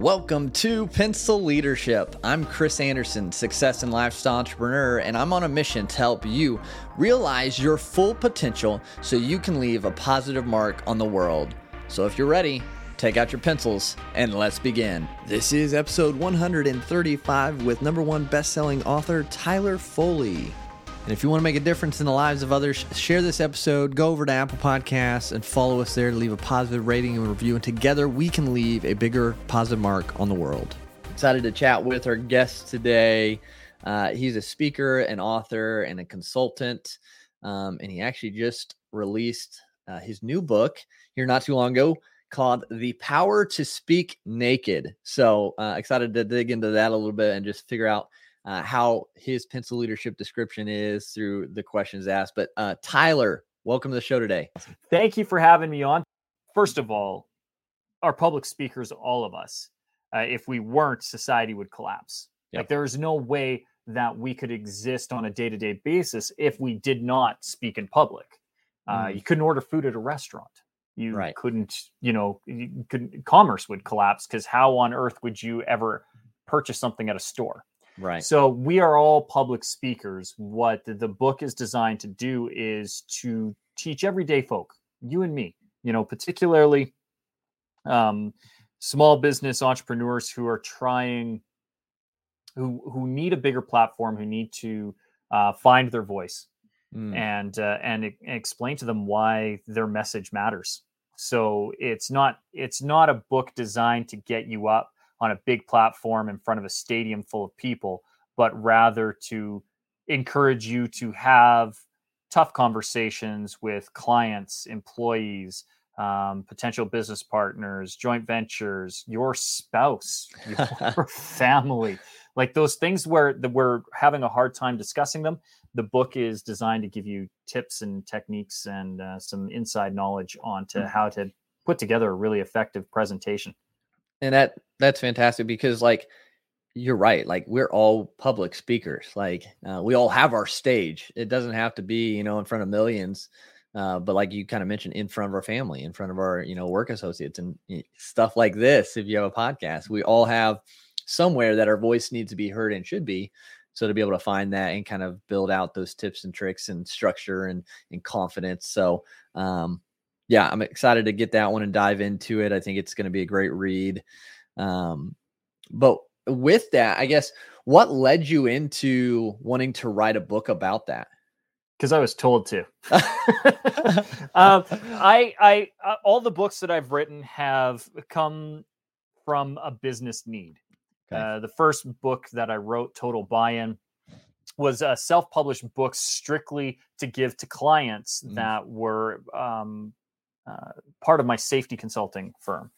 Welcome to Pencil Leadership. I'm Chris Anderson, success and lifestyle entrepreneur, and I'm on a mission to help you realize your full potential so you can leave a positive mark on the world. So if you're ready, take out your pencils and let's begin. This is episode 135 with number one best-selling author Tyler Foley. And if you want to make a difference in the lives of others, share this episode, go over to Apple Podcasts and follow us there to leave a positive rating and review. And together we can leave a bigger positive mark on the world. Excited to chat with our guest today. Uh, he's a speaker, an author, and a consultant. Um, and he actually just released uh, his new book here not too long ago called The Power to Speak Naked. So uh, excited to dig into that a little bit and just figure out uh, how his pencil leadership description is through the questions asked. But uh, Tyler, welcome to the show today. Thank you for having me on. First of all, our public speakers, all of us, uh, if we weren't, society would collapse. Yep. Like there is no way that we could exist on a day to day basis if we did not speak in public. Uh, mm. You couldn't order food at a restaurant. You right. couldn't, you know, you couldn't, commerce would collapse because how on earth would you ever purchase something at a store? Right. So we are all public speakers. What the, book is designed to do is to teach everyday folk, you and me, you know, particularly um, small business entrepreneurs who are trying, who who need a bigger platform, who need to uh, find their voice, mm. and uh, and, and explain to them why their message matters. So it's not it's not a book designed to get you up on a big platform in front of a stadium full of people, but rather to encourage you to have tough conversations with clients, employees, um, potential business partners, joint ventures, your spouse, your family, like those things where the, we're having a hard time discussing them. The book is designed to give you tips and techniques and uh, some inside knowledge on to mm-hmm. how to put together a really effective presentation and that that's fantastic because like you're right like we're all public speakers like uh, we all have our stage. It doesn't have to be you know in front of millions uh, but like you kind of mentioned in front of our family in front of our you know work associates and stuff like this if you have a podcast. We all have somewhere that our voice needs to be heard and should be so to be able to find that and kind of build out those tips and tricks and structure and and confidence. So um yeah, I'm excited to get that one and dive into it. I think it's going to be a great read. Um, but with that, I guess what led you into wanting to write a book about that? Because I was told to. um, I, I, uh, all the books that I've written have come from a business need. Okay. Uh, the first book that I wrote, Total Buy-in, was a self-published book strictly to give to clients mm. that were um, uh, part of my safety consulting firm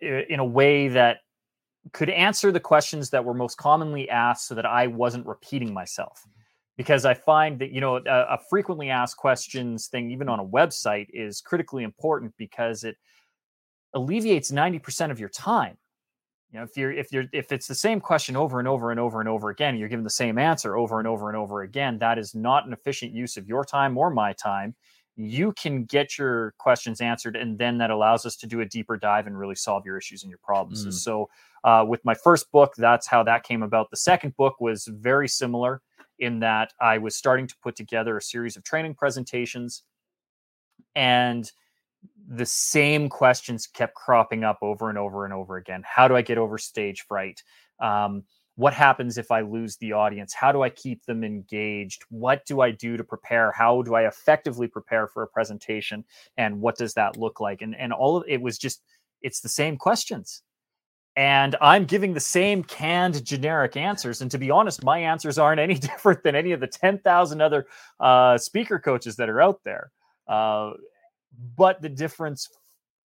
in a way that could answer the questions that were most commonly asked so that I wasn't repeating myself. Because I find that, you know, a, a frequently asked questions thing, even on a website, is critically important because it alleviates 90% of your time. You know, if you're if you're if it's the same question over and over and over and over again, you're given the same answer over and over and over again, that is not an efficient use of your time or my time you can get your questions answered and then that allows us to do a deeper dive and really solve your issues and your problems. Mm. so uh, with my first book that's how that came about. The second book was very similar in that i was starting to put together a series of training presentations and the same questions kept cropping up over and over and over again. How do i get over stage fright? Um, what happens if I lose the audience? How do I keep them engaged? What do I do to prepare? How do I effectively prepare for a presentation? And what does that look like? And and all of it was just it's the same questions. And I'm giving the same canned generic answers. And to be honest, my answers aren't any different than any of the 10,000 other uh, speaker coaches that are out there. Uh, but the difference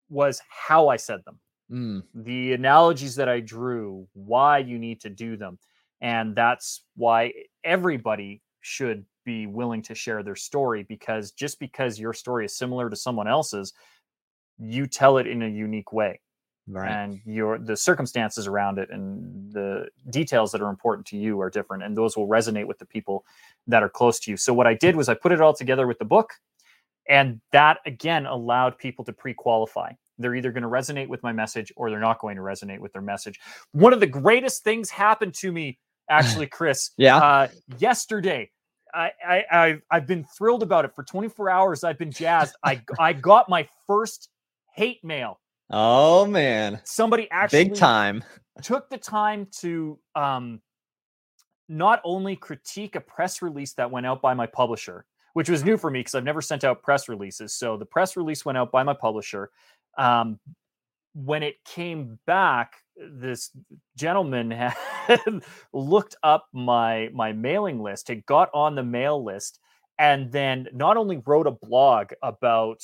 was how I said them mm. the analogies that I drew, why you need to do them. And that's why everybody should be willing to share their story because just because your story is similar to someone else's, you tell it in a unique way. Right. And your the circumstances around it and the details that are important to you are different, and those will resonate with the people that are close to you. So what I did was I put it all together with the book, and that again allowed people to pre-qualify They're either going to resonate with my message or they're not going to resonate with their message. One of the greatest things happened to me, actually, Chris. yeah. Uh, yesterday, I, I, I I've been thrilled about it for 24 hours. I've been jazzed. I I got my first hate mail. Oh man. Somebody actually Big time. took the time to um not only critique a press release that went out by my publisher, which was new for me because I've never sent out press releases. So the press release went out by my publisher. Um, when it came back, this gentleman had looked up my my mailing list, had got on the mail list, and then not only wrote a blog about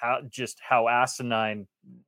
how just how asinine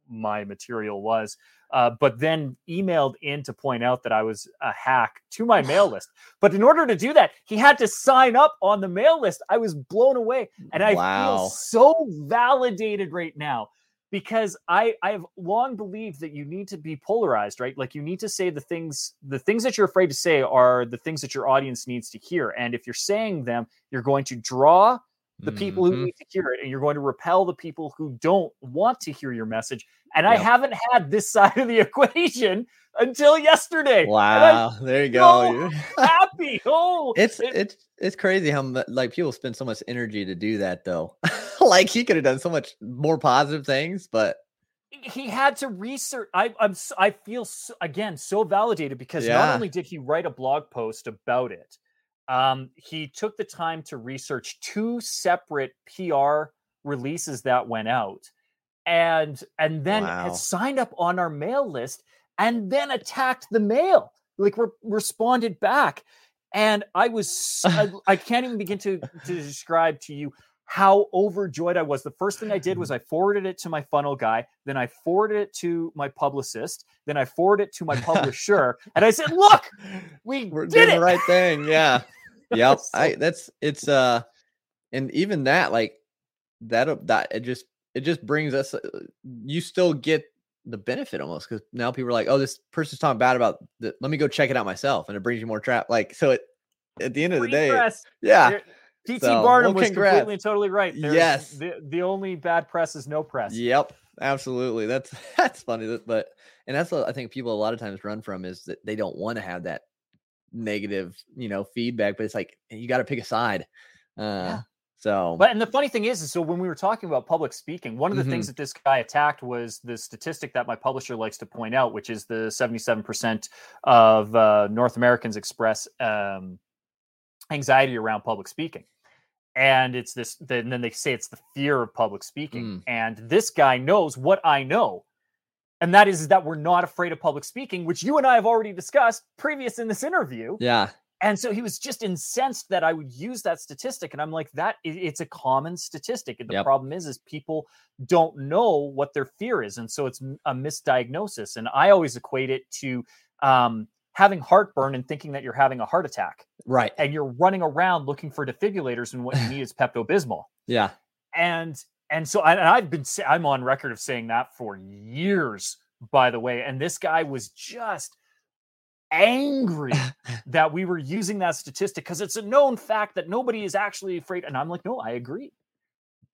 my material was, uh, but then emailed in to point out that I was a hack to my mail list. But in order to do that, he had to sign up on the mail list. I was blown away, and I Wow. feel so validated right now because I I have long believed that you need to be polarized, right? Like you need to say the things the things that you're afraid to say are the things that your audience needs to hear, and if you're saying them, you're going to draw the people who Mhm. need to hear it, and you're going to repel the people who don't want to hear your message. And I haven't had this side of the equation until yesterday. Wow. There you go. so happy. Oh, It's it- it's it's crazy how like people spend so much energy to do that though. like he could have done so much more positive things, but he had to research. I, I'm I feel so, again so validated because Yeah. not only did he write a blog post about it, um, he took the time to research two separate PR releases that went out, and and then Wow. signed up on our mail list, and then attacked the mail, like re- responded back, and I was I can't even begin to to describe to you how overjoyed I was. The first thing I did was I forwarded it to my funnel guy, then I forwarded it to my publicist, then I forwarded it to my publisher, and I said, "Look, we we're did doing it!" the right thing. Yeah. Yep. I that's it's uh and even that like that that it just it just brings us uh, you still get the benefit almost because now people are like, oh, this person's talking bad about the, let me go check it out myself, and it brings you more trap. Like so, it at the end of the day, press. yeah, PT So, Barnum well, was congrats. completely and totally right. There's- Yes. the the only bad press is no press. Yep, absolutely. That's that's funny, but and that's what I think people a lot of times run from is that they don't want to have that negative, you know, feedback. But it's like you got to pick a side. Uh, Yeah. So, But and the funny thing is, is so when we were talking about public speaking, one of the Mm-hmm. things that this guy attacked was the statistic that my publisher likes to point out, which is the 77% of uh, North Americans express um, anxiety around public speaking. And it's this, then then they say it's the fear of public speaking. Mm. And this guy knows what I know. And that is that we're not afraid of public speaking, which you and I have already discussed previous in this interview. yeah, And so he was just incensed that I would use that statistic. And I'm like, that it's a common statistic. And the Yep. problem is, is people don't know what their fear is. And so it's a misdiagnosis. And I always equate it to um, having heartburn and thinking that you're having a heart attack right. and you're running around looking for defibrillators and what you need is Pepto Bismol. Yeah, And and so I, and I've been I'm on record of saying that for years, by the way. And this guy was just angry that we were using that statistic because it's a known fact that nobody is actually afraid. And I'm like, no, I agree.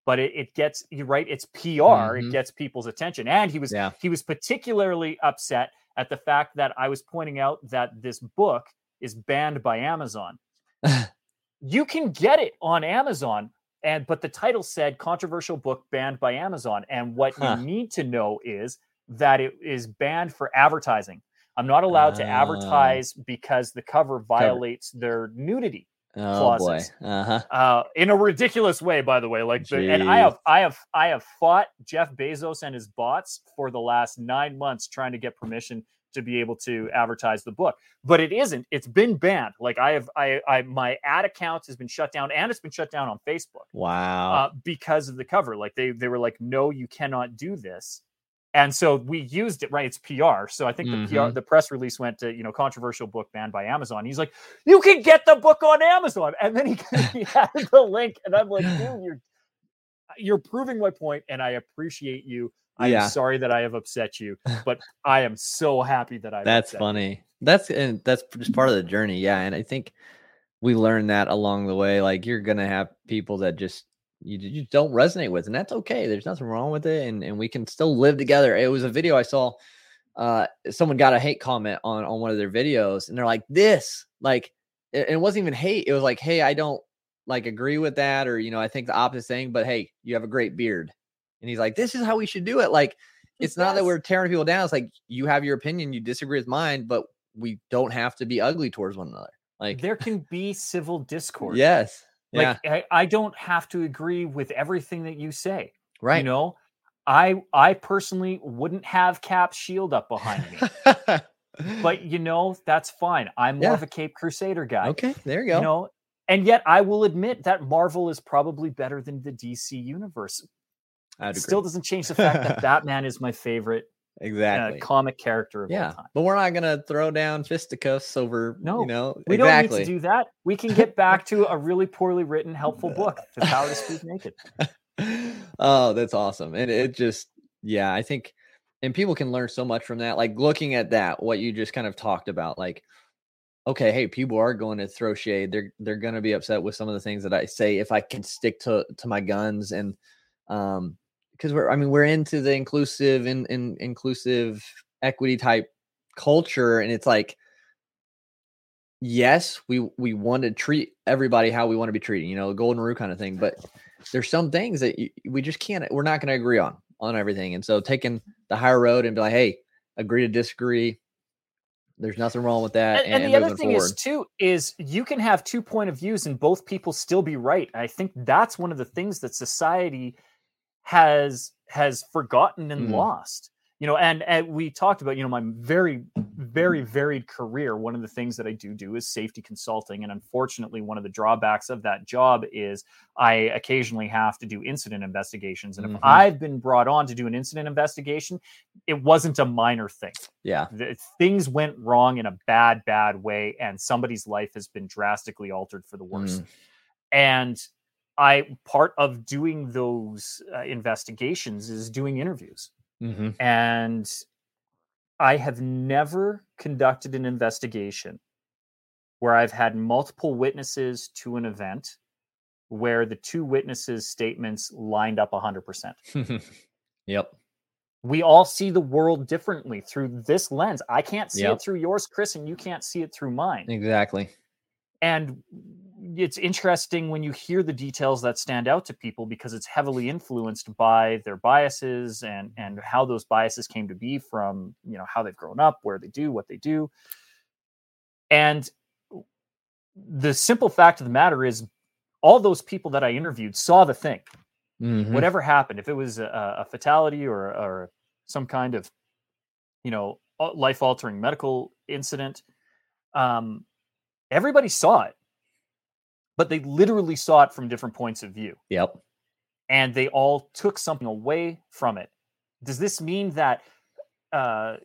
But it, it gets you right. It's PR. Mhm. It gets people's attention. And he was yeah, he was particularly upset at the fact that I was pointing out that this book is banned by Amazon. you can get it on Amazon, and but the title said controversial book banned by Amazon. And what Huh. you need to know is that it is banned for advertising. I'm not allowed to Oh. advertise because the cover violates their nudity oh clauses. uh huh. uh, in a ridiculous way, by the way. Like, the, and I have, I have, I have fought Jeff Bezos and his bots for the last nine months trying to get permission to be able to advertise the book, but it isn't. It's been banned. Like, I have, I, I, my ad account has been shut down, and it's been shut down on Facebook Wow. uh, because of the cover. Like, they, they were like, no, you cannot do this. And so we used it, right? It's PR. So I think the PR, Mhm. the press release went to, you know, controversial book banned by Amazon. He's like, you can get the book on Amazon. And then he, he had the link. And I'm like, dude, you're you're proving my point, and I appreciate you. I'm Yeah. sorry that I have upset you, but I am so happy that I. That's funny. That's and that's just part of the journey. Yeah, and I think we learned that along the way. Like you're gonna have people that just you, you don't resonate with, and that's okay. There's nothing wrong with it, and and we can still live together. It was a video I saw. Uh, someone got a hate comment on on one of their videos, and they're like, "This, like, it, it wasn't even hate. It was like, hey, I don't like agree with that, or you know, I think the opposite thing. But hey, you have a great beard." And he's like, "This is how we should do it." Like, it's not that we're tearing people down. It's like you have your opinion, you disagree with mine, but we don't have to be ugly towards one another. Like there can be civil discourse. Yes. Like yeah. I, I don't have to agree with everything that you say. Right. You know, I I personally wouldn't have Cap shield up behind me. but you know, that's fine. I'm more yeah. of a Cape Crusader guy. Okay, there you go. You know, and yet I will admit that Marvel is probably better than the DC universe. Still doesn't change the fact that Batman is my favorite exactly uh, comic character of yeah, all time. But we're not gonna throw down fisticuffs over no, you know. We exactly. don't need to do that. We can get back to a really poorly written, helpful book, The Power to Speak Naked. oh, that's awesome. And it just yeah, I think and people can learn so much from that. Like looking at that, what you just kind of talked about, like okay, hey, people are going to throw shade. They're they're going to be upset with some of the things that I say if I can stick to to my guns and um because we're I mean we're into the inclusive and in, in, inclusive equity type culture and it's like yes we we want to treat everybody how we want to be treated you know the golden rule kind of thing but there's some things that you, we just can't we're not going to agree on on everything and so taking the higher road and be like hey agree to disagree there's nothing wrong with that and, and, and the other thing forward. is too is you can have two point of views and both people still be right i think that's one of the things that society has has forgotten and mm. lost you know and, and we talked about you know my very very varied career one of the things that i do do is safety consulting and unfortunately one of the drawbacks of that job is i occasionally have to do incident investigations and mm-hmm. if i've been brought on to do an incident investigation it wasn't a minor thing yeah the, things went wrong in a bad bad way and somebody's life has been drastically altered for the worse mm. and I part of doing those uh, investigations is doing interviews. Mm-hmm. And I have never conducted an investigation where I've had multiple witnesses to an event where the two witnesses' statements lined up 100%. yep. We all see the world differently through this lens. I can't see yep. it through yours, Chris, and you can't see it through mine. Exactly. And it's interesting when you hear the details that stand out to people because it's heavily influenced by their biases and and how those biases came to be from you know how they've grown up where they do what they do. And the simple fact of the matter is all those people that i interviewed saw the thing. Mm-hmm. whatever happened if it was a, a fatality or or some kind of you know life altering medical incident um everybody saw it but they literally saw it from different points of view. Yep. And they all took something away from it. Does this mean that uh,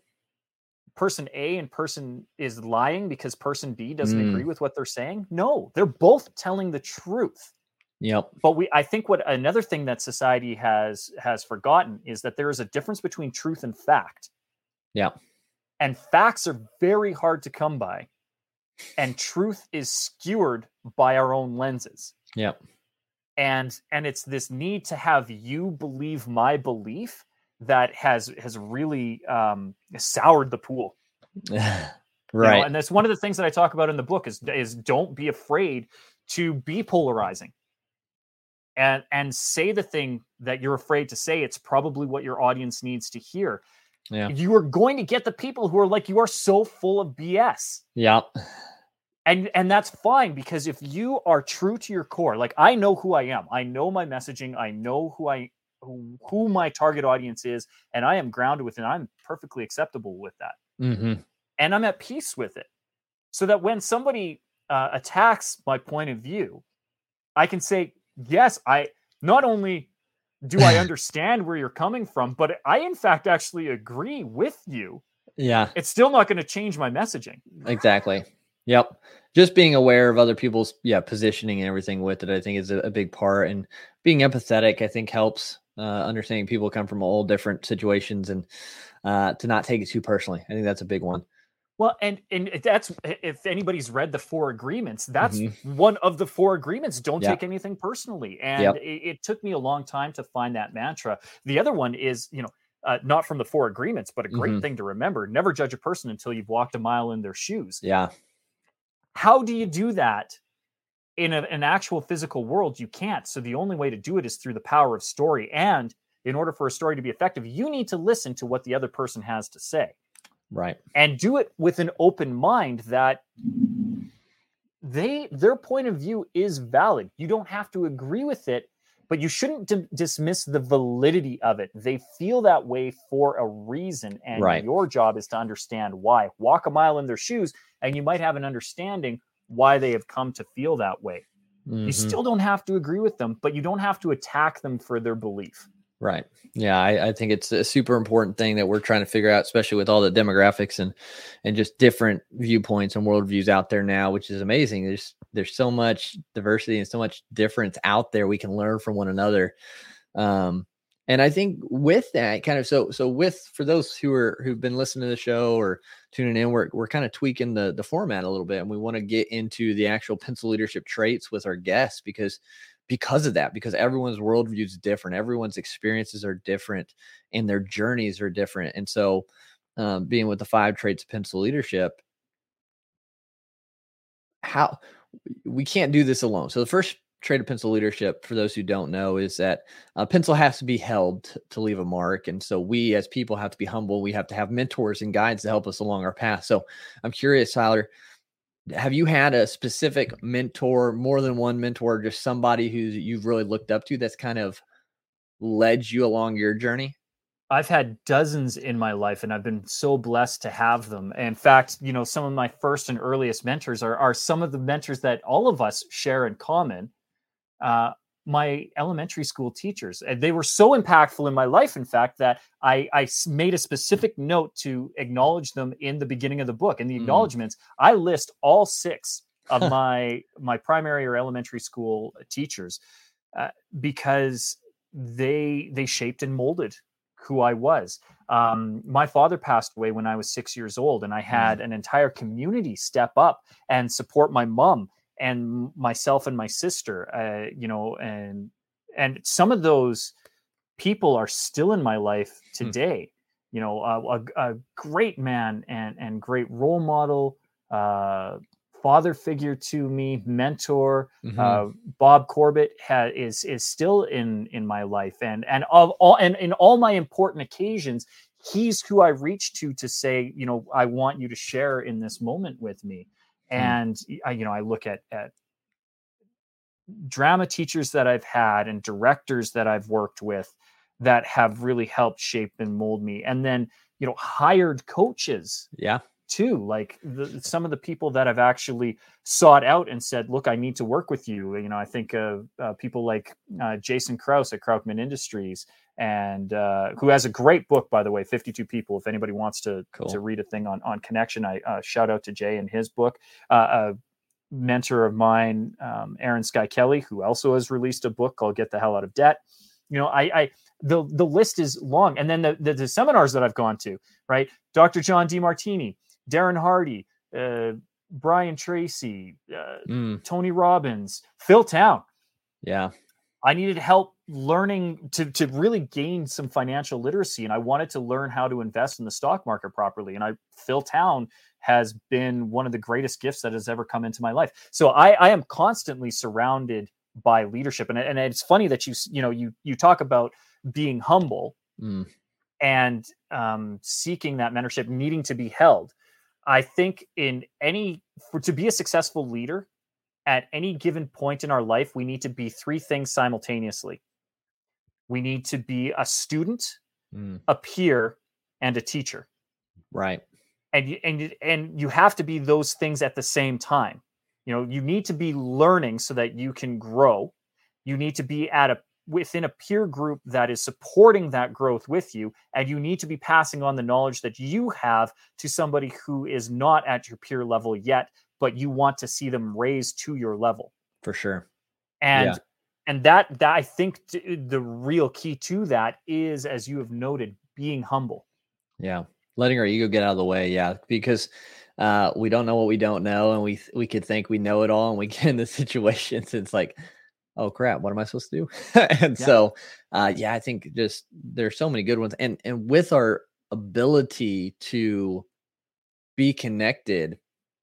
person A and person is lying because person B doesn't mm. agree with what they're saying? No, they're both telling the truth. Yep. But we I think what another thing that society has has forgotten is that there is a difference between truth and fact. Yeah. And facts are very hard to come by and truth is skewered by our own lenses. Yeah. And and it's this need to have you believe my belief that has has really um, soured the pool. right. You know, and that's one of the things that I talk about in the book is is don't be afraid to be polarizing. And and say the thing that you're afraid to say. It's probably what your audience needs to hear. Yeah. You are going to get the people who are like, you are so full of BS. Yep and and that's fine because if you are true to your core like i know who i am. I know my messaging. I know who i who, who my target audience is and i am grounded with it. I'm perfectly acceptable with that. Mm-hmm. and i'm at peace with it. So that when somebody uh, attacks my point of view i can say yes i not only do i understand where you're coming from but i in fact actually agree with you. Yeah. It's still not going to change my messaging. Exactly Yep. Just being aware of other people's yeah positioning and everything with it, I think is a, a big part. And being empathetic, I think helps. Uh, understanding people come from all different situations and uh, to not take it too personally. I think that's a big one. Well, and and that's if anybody's read the four agreements, that's mm-hmm. one of the four agreements. Don't take anything personally. And yep. it, it, took me a long time to find that mantra. The other one is, you know, uh, not from the four agreements, but a great mm-hmm. thing to remember: never judge a person until you've walked a mile in their shoes. Yeah. How do you do that in a, an actual physical world? You can't. So the only way to do it is through the power of story. And in order for a story to be effective, you need to listen to what the other person has to say. Right. And do it with an open mind that they their point of view is valid. You don't have to agree with it, but you shouldn't d- dismiss the validity of it. They feel that way for a reason and right. your job is to understand why. Walk a mile in their shoes and you might have an understanding why they have come to feel that way. Mm-hmm. You still don't have to agree with them, but you don't have to attack them for their belief. Right. Yeah, I, I, think it's a super important thing that we're trying to figure out, especially with all the demographics and and just different viewpoints and worldviews out there now, which is amazing. There's there's so much diversity and so much difference out there we can learn from one another. Um, and I think with that kind of so so with for those who are who've been listening to the show or tuning in, we're we're kind of tweaking the the format a little bit, and we want to get into the actual pencil leadership traits with our guests because because of that, because everyone's worldview is different, everyone's experiences are different, and their journeys are different. And so, um, being with the five traits of pencil leadership, how we can't do this alone. So, the first trait of pencil leadership, for those who don't know, is that a pencil has to be held to leave a mark. And so, we as people have to be humble. We have to have mentors and guides to help us along our path. So, I'm curious, Tyler have you had a specific mentor, more than one mentor, just somebody who you've really looked up to that's kind of led you along your journey? I've had dozens in my life and I've been so blessed to have them. In fact, you know, some of my first and earliest mentors are, are some of the mentors that all of us share in common. Uh, my elementary school teachers. And they were so impactful in my life, in fact, that I, I made a specific note to acknowledge them in the beginning of the book. In the mm. acknowledgments, I list all six of my my primary or elementary school teachers uh, because they they shaped and molded who I was. Um, my father passed away when I was six years old, and I had mm. an entire community step up and support my mom and myself and my sister uh, you know and and some of those people are still in my life hmm. today mm. you know a, a, great man and and great role model uh, father figure to me mentor mm-hmm. uh, bob corbett ha- is is still in in my life and and of all and in all my important occasions he's who i reach to to say you know i want you to share in this moment with me Hmm. and I, you know i look at at drama teachers that i've had and directors that i've worked with that have really helped shape and mold me and then you know hired coaches yeah too like the, some of the people that have actually sought out and said look i need to work with you you know i think of uh, people like uh, jason kraus at krautman industries and uh, who has a great book, by the way, 52 People. If anybody wants to, cool. to read a thing on, on connection, I uh, shout out to Jay and his book. Uh, a mentor of mine, um, Erin Skye Kelly, who also has released a book called Get the Hell Out of Debt. You know, I, I the the list is long, and then the, the, the seminars that I've gone to, right? Dr. John Demartini, Darren Hardy, uh, Brian Tracy, uh, mm. Tony Robbins, Phil Town. Yeah, I needed help learning to to really gain some financial literacy and I wanted to learn how to invest in the stock market properly and I Phil Town has been one of the greatest gifts that has ever come into my life. So I I am constantly surrounded by leadership and and it's funny that you you know you you talk about being humble mm. and um, seeking that mentorship needing to be held. I think in any for to be a successful leader at any given point in our life, we need to be three things simultaneously. We need to be a student, mm. a peer, and a teacher. Right. And you, and and you have to be those things at the same time. You know, you need to be learning so that you can grow. You need to be at a within a peer group that is supporting that growth with you and you need to be passing on the knowledge that you have to somebody who is not at your peer level yet but you want to see them raised to your level for sure and yeah. And that that i think t- the real key to that is as you have noted being humble yeah letting our ego get out of the way yeah because uh, we don't know what we don't know, and we we could think we know it all, and we get in the situations. It's like, oh crap, what am I supposed to do? and yeah. so, uh, yeah, I think just there's so many good ones, and and with our ability to be connected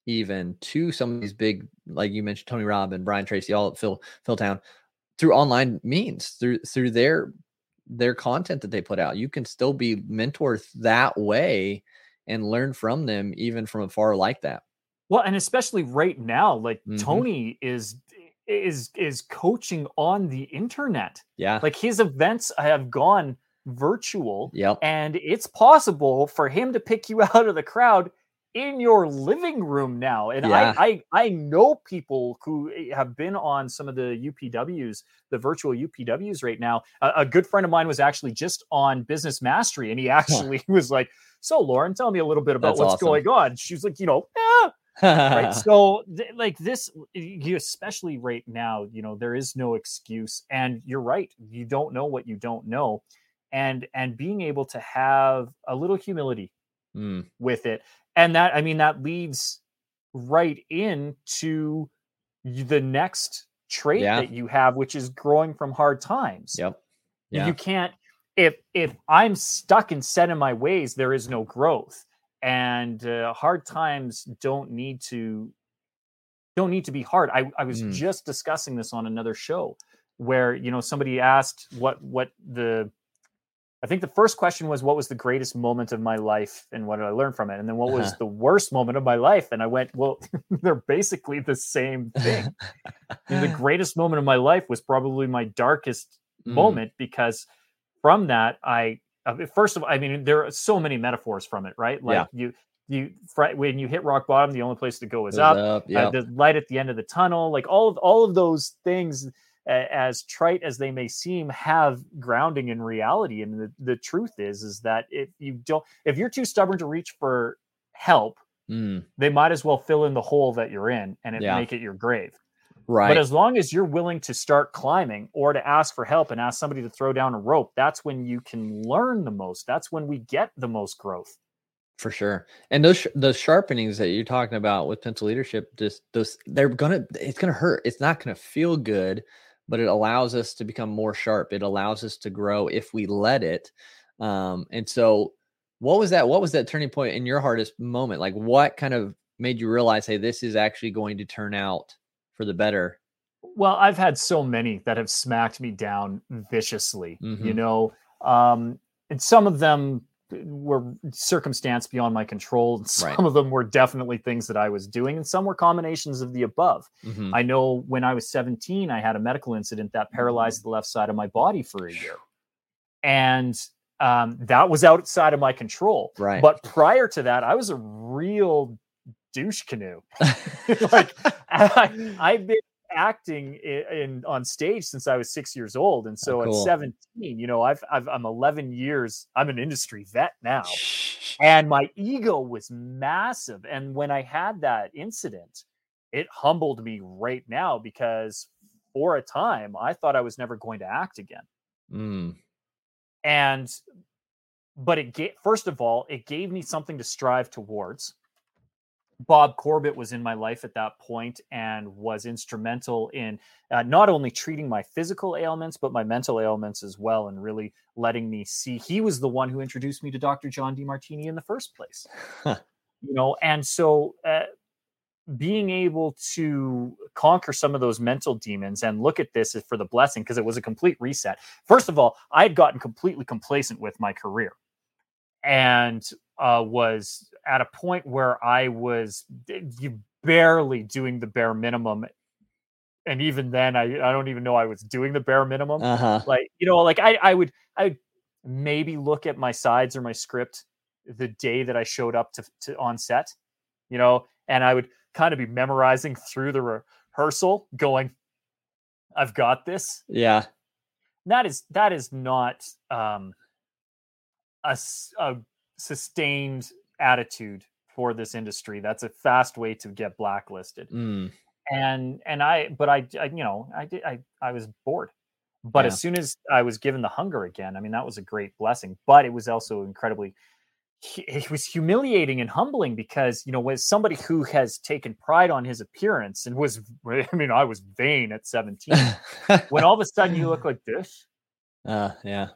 even to some of these big, like you mentioned, Tony Robb and Brian Tracy, all at Phil Philtown, through online means, through through their their content that they put out. You can still be mentored that way and learn from them even from afar like that. Well, and especially right now, like mm-hmm. Tony is is is coaching on the internet. Yeah. Like his events have gone virtual. Yep. And it's possible for him to pick you out of the crowd in your living room now. And yeah. I, I I know people who eh, have been on some of the UPWs, the virtual UPWs right now. A, a good friend of mine was actually just on Business Mastery, and he actually was like, "So, Lauren, tell me a little bit about That's what's awesome. going on." She's like, "You know." Ah. right so th- like this you especially right now you know there is no excuse and you're right you don't know what you don't know and and being able to have a little humility mm. with it and that i mean that leads right into the next trait yeah. that you have which is growing from hard times yep yeah. you can't if if i'm stuck and set in my ways there is no growth and uh, hard times don't need to don't need to be hard i, I was mm. just discussing this on another show where you know somebody asked what what the I think the first question was, What was the greatest moment of my life and what did I learn from it? And then, what was uh-huh. the worst moment of my life? And I went, Well, they're basically the same thing. the greatest moment of my life was probably my darkest mm. moment because from that, I, uh, first of all, I mean, there are so many metaphors from it, right? Like yeah. you, you when you hit rock bottom, the only place to go is up. up yep. uh, the light at the end of the tunnel, like all of all of those things as trite as they may seem have grounding in reality. And the, the truth is is that if you don't if you're too stubborn to reach for help mm. they might as well fill in the hole that you're in and it, yeah. make it your grave. Right. but as long as you're willing to start climbing or to ask for help and ask somebody to throw down a rope that's when you can learn the most. That's when we get the most growth. For sure. And those those sharpenings that you're talking about with pencil leadership just those they're gonna it's gonna hurt. It's not gonna feel good but it allows us to become more sharp. It allows us to grow if we let it. Um, and so, what was that? What was that turning point in your hardest moment? Like, what kind of made you realize, hey, this is actually going to turn out for the better? Well, I've had so many that have smacked me down viciously, mm-hmm. you know, um, and some of them were circumstance beyond my control. Some right. of them were definitely things that I was doing, and some were combinations of the above. Mm-hmm. I know when I was 17, I had a medical incident that paralyzed the left side of my body for a year. And um, that was outside of my control. Right. But prior to that, I was a real douche canoe. like I, I've been acting in, in, on stage since I was six years old, and oh, so oh, cool. at seventeen, you know, I've, I've I'm eleven years. I'm an industry vet now, and my ego was massive. And when I had that incident, it humbled me right now because for a time I thought I was never going to act again. Mm. And but it gave first of all, it gave me something to strive towards Bob Corbett was in my life at that point and was instrumental in uh, not only treating my physical ailments, but my mental ailments as well, and really letting me see. He was the one who introduced me to Dr. John Demartini in the first place. Huh. You know, and so uh, being able to conquer some of those mental demons and look at this for the blessing because it was a complete reset. First of all, I had gotten completely complacent with my career and uh, was at a point where I was barely doing the bare minimum. And even then, I, I don't even know I was doing the bare minimum. Uh-huh. Like, you know, like I, I would, I would maybe look at my sides or my script the day that I showed up to, to on set, you know, and I would kind of be memorizing through the rehearsal going, I've got this. Yeah. That is, that is not, um, a, a sustained attitude for this industry. That's a fast way to get blacklisted. Mm. And and I, but I, I, you know, I did, I, I was bored. But yeah. as soon as I was given the hunger again, I mean, that was a great blessing. But it was also incredibly it was humiliating and humbling because you know with somebody who has taken pride on his appearance and was i mean i was vain at 17 when all of a sudden you look like this uh yeah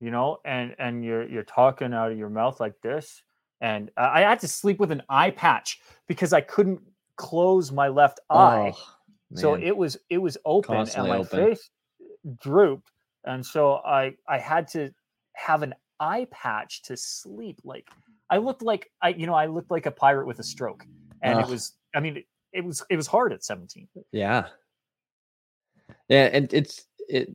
you know and and you're you're talking out of your mouth like this and i had to sleep with an eye patch because i couldn't close my left eye oh, so it was it was open Constantly and my open. face drooped and so i i had to have an eye patch to sleep. Like I looked like I, you know, I looked like a pirate with a stroke, and it was. I mean, it, it was it was hard at seventeen. Yeah, yeah, and it's it.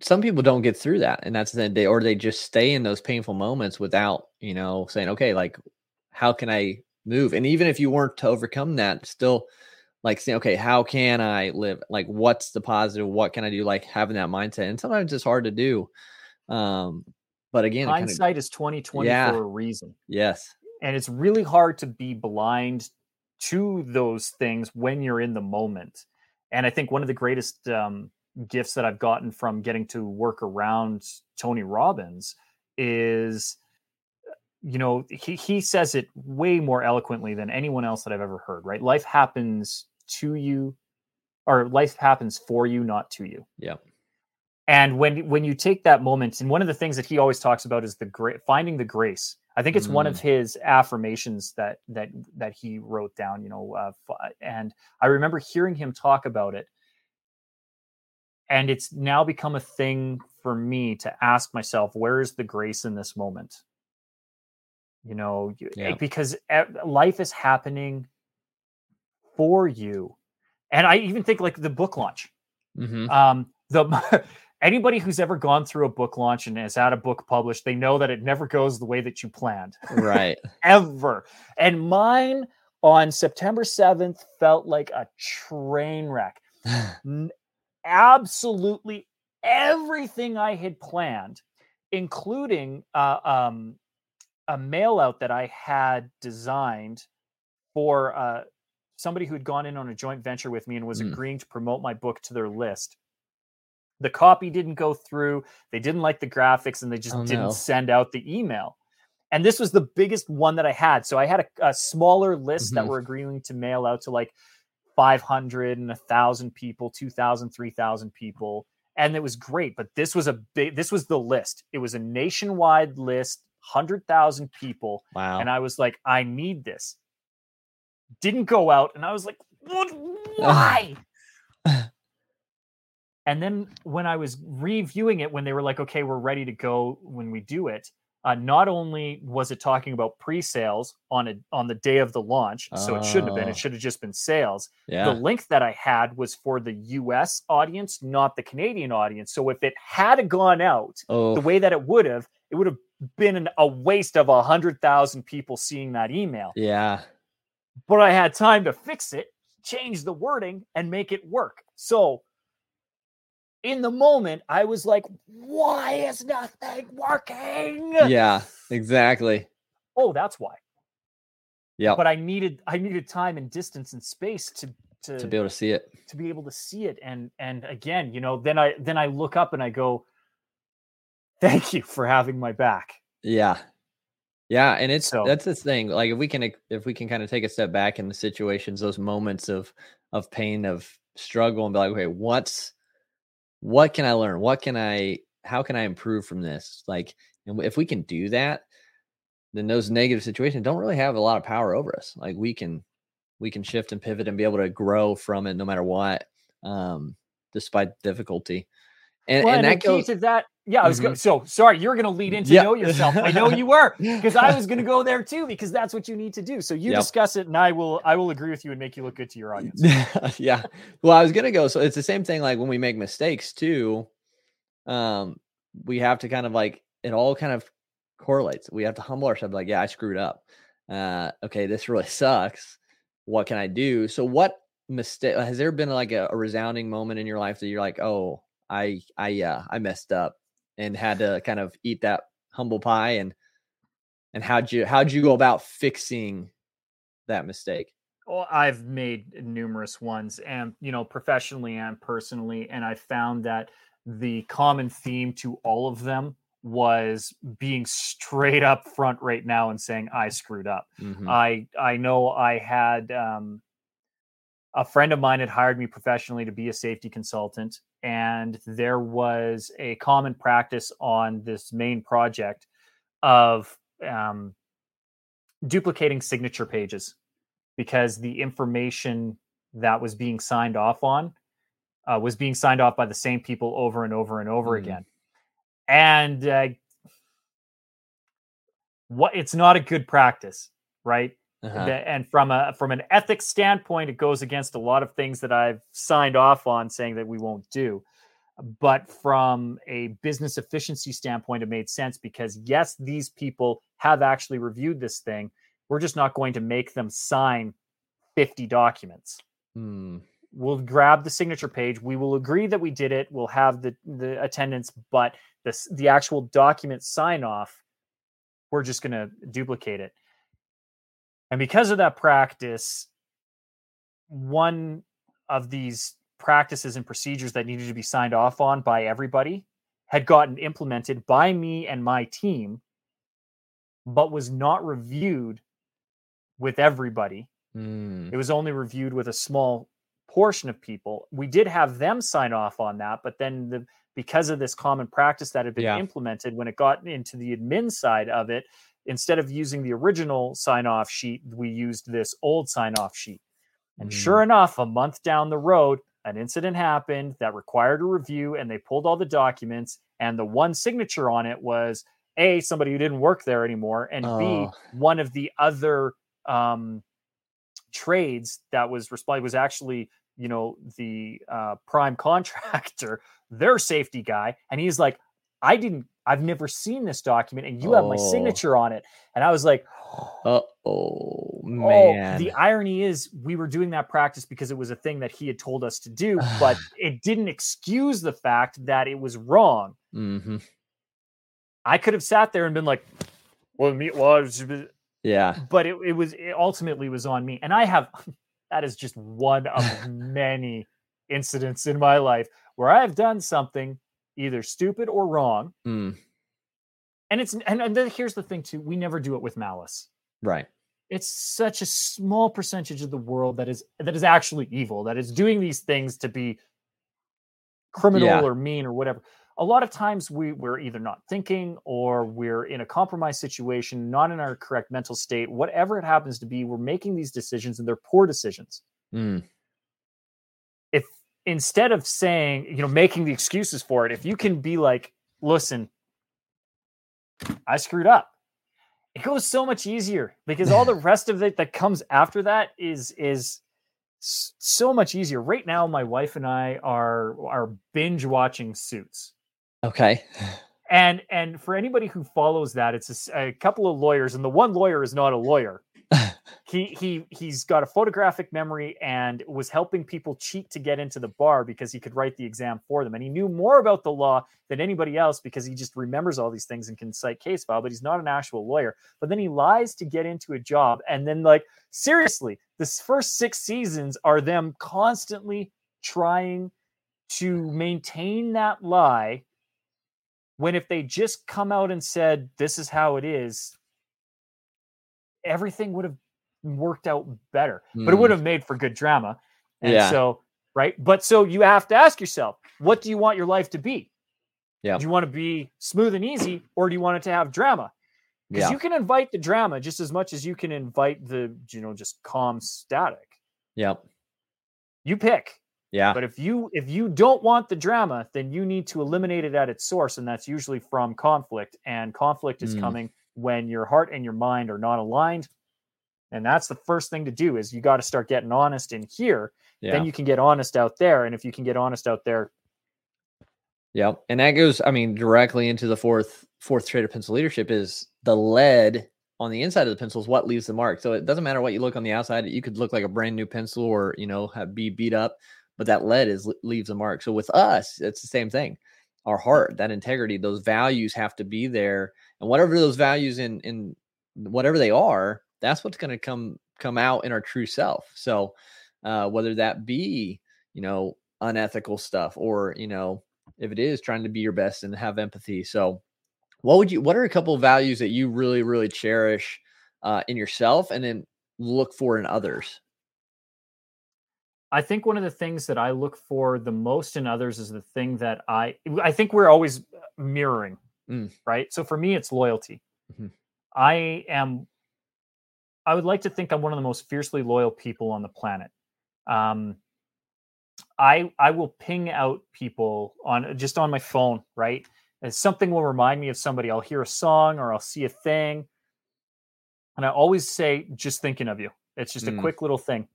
Some people don't get through that, and that's the they or they just stay in those painful moments without you know saying, okay, like how can I move? And even if you weren't to overcome that, still like saying, okay, how can I live? Like, what's the positive? What can I do? Like having that mindset, and sometimes it's hard to do. Um, but again, hindsight kind of, is 2020 yeah, for a reason. Yes. And it's really hard to be blind to those things when you're in the moment. And I think one of the greatest um, gifts that I've gotten from getting to work around Tony Robbins is you know he he says it way more eloquently than anyone else that I've ever heard right life happens to you or life happens for you not to you yeah and when when you take that moment, and one of the things that he always talks about is the great finding the grace. I think it's mm. one of mm. his affirmations that that that he wrote down. You know, uh, and I remember hearing him talk about it, and it's now become a thing for me to ask myself, where is the grace in this moment? You know, yeah. because life is happening for you, and I even think like the book launch. Mm-hmm. Um, the anybody who's ever gone through a book launch and has had a book published, they know that it never goes the way that you planned. Right. Ever. And mine on September 7th felt like a train wreck. Absolutely everything I had planned, including uh, um, a mail out that I had designed for uh, somebody who had gone in on a joint venture with me and was mm. agreeing to promote my book to their list the copy didn't go through they didn't like the graphics and they just oh, didn't no. send out the email and this was the biggest one that i had so i had a, a smaller list mm-hmm. that were agreeing to mail out to like 500 and 1000 people 2000 3000 people. And it was great but this was a big this was the list. It was a nationwide list 100000 people. Wow. And i was like i need this. Didn't go out and i was like what? Why? And then when I was reviewing it, when they were like, okay, we're ready to go when we do it, uh, not only was it talking about pre-sales on a on the day of the launch, so it shouldn't have been. It oh. should have just been sales. Yeah. The link that I had was for the U.S. audience, not the Canadian audience. So if it had gone out oh. the way that it would have, it would have been an, a waste of a hundred thousand people seeing that email. Yeah. But I had time to fix it, change the wording, and make it work. So in the moment, I was like, why is nothing working? Yeah, exactly. Oh, that's why. Yeah. But I needed I needed time and distance and space to to, to be able to see it. To be able to see it. And and again, you know, then I then I look up and I go, Thank you for having my back. Yeah. Yeah. And it's so, that's the thing. Like if we can if we can kind of take a step back in the situations, those moments of of pain, of struggle, and be like, okay, what's what can I learn? What can I, how can I improve from this? Like, if we can do that, then those negative situations don't really have a lot of power over us. Like we can, we can shift and pivot and be able to grow from it no matter what, um, despite difficulty. And, well, and, and that goes to that. Yeah, I was mm-hmm. going. So sorry, you're going to lead into yep. know yourself. I know you were because I was going to go there too because that's what you need to do. So you yep. discuss it, and I will. I will agree with you and make you look good to your audience. yeah. Well, I was going to go. So it's the same thing. Like when we make mistakes too, um, we have to kind of like it all kind of correlates. We have to humble ourselves. Like, yeah, I screwed up. Uh, okay, this really sucks. What can I do? So what mistake has there been like a, a resounding moment in your life that you're like, oh, I I uh I messed up and had to kind of eat that humble pie and and how'd you how'd you go about fixing that mistake? Well, I've made numerous ones and you know professionally and personally and I found that the common theme to all of them was being straight up front right now and saying I screwed up. Mm-hmm. I I know I had um, a friend of mine had hired me professionally to be a safety consultant, and there was a common practice on this main project of um, duplicating signature pages because the information that was being signed off on uh, was being signed off by the same people over and over and over mm. again. And uh, what it's not a good practice, right? Uh-huh. And from a from an ethics standpoint, it goes against a lot of things that I've signed off on, saying that we won't do. But from a business efficiency standpoint, it made sense because yes, these people have actually reviewed this thing. We're just not going to make them sign 50 documents. Hmm. We'll grab the signature page. We will agree that we did it. We'll have the, the attendance, but the, the actual document sign off, we're just going to duplicate it. And because of that practice, one of these practices and procedures that needed to be signed off on by everybody had gotten implemented by me and my team, but was not reviewed with everybody. Mm. It was only reviewed with a small portion of people. We did have them sign off on that, but then the because of this common practice that had been yeah. implemented when it got into the admin side of it, instead of using the original sign off sheet, we used this old sign off sheet. And mm. sure enough, a month down the road, an incident happened that required a review, and they pulled all the documents. And the one signature on it was A, somebody who didn't work there anymore, and oh. B, one of the other um, trades that was responded was actually you know the uh, prime contractor their safety guy and he's like i didn't i've never seen this document and you oh. have my oh. signature on it and i was like oh man oh, the irony is we were doing that practice because it was a thing that he had told us to do but it didn't excuse the fact that it was wrong mm-hmm. i could have sat there and been like well me well yeah but it, it was it ultimately was on me and i have that is just one of many incidents in my life where I have done something either stupid or wrong. Mm. And it's and, and then here's the thing too, we never do it with malice. Right. It's such a small percentage of the world that is that is actually evil, that is doing these things to be criminal yeah. or mean or whatever a lot of times we, we're either not thinking or we're in a compromised situation, not in our correct mental state, whatever it happens to be, we're making these decisions and they're poor decisions. Mm. If instead of saying, you know, making the excuses for it, if you can be like, listen, I screwed up. It goes so much easier because all the rest of it that comes after that is is so much easier. Right now, my wife and I are are binge watching Suits. Okay. And and for anybody who follows that, it's a, a couple of lawyers, and the one lawyer is not a lawyer. He he he's got a photographic memory and was helping people cheat to get into the bar because he could write the exam for them. And he knew more about the law than anybody else because he just remembers all these things and can cite case file but he's not an actual lawyer. But then he lies to get into a job and then like seriously this first 6 seasons are them constantly trying to maintain that lie when if they just come out and said, this is how it is, everything would have worked out better, mm. but it would mm. have made for good drama. And yeah. so, right. But so you have to ask yourself, what do you want your life to be? Yeah. Do you want to be smooth and easy or do you want it to have drama? Because yeah. you can invite the drama just as much as you can invite the, you know, just calm static. Yep. You pick. Yeah. But if you if you don't want the drama, then you need to eliminate it at its source, and that's usually from conflict. And conflict is mm. coming when your heart and your mind are not aligned. And that's the first thing to do is you got to start getting honest in here. Yeah. Then you can get honest out there. And if you can get honest out there. Yeah. And that goes, I mean, directly into the fourth fourth trait of pencil leadership is the lead on the inside of the pencil is what leaves the mark. So it doesn't matter what you look on the outside. You could look like a brand new pencil or, you know, have be beat up but that lead is leaves a mark. So with us, it's the same thing. Our heart, that integrity, those values have to be there, and whatever those values in in whatever they are, that's what's going to come come out in our true self. So uh, whether that be you know unethical stuff or you know if it is trying to be your best and have empathy. So what would you what are a couple of values that you really really cherish uh, in yourself and then look for in others i think one of the things that i look for the most in others is the thing that i i think we're always mirroring mm. right so for me it's loyalty mm-hmm. i am i would like to think i'm one of the most fiercely loyal people on the planet um i i will ping out people on just on my phone right and something will remind me of somebody. I'll hear a song or I'll see a thing. And I always say, just thinking of you. It's just mm. a quick little thing.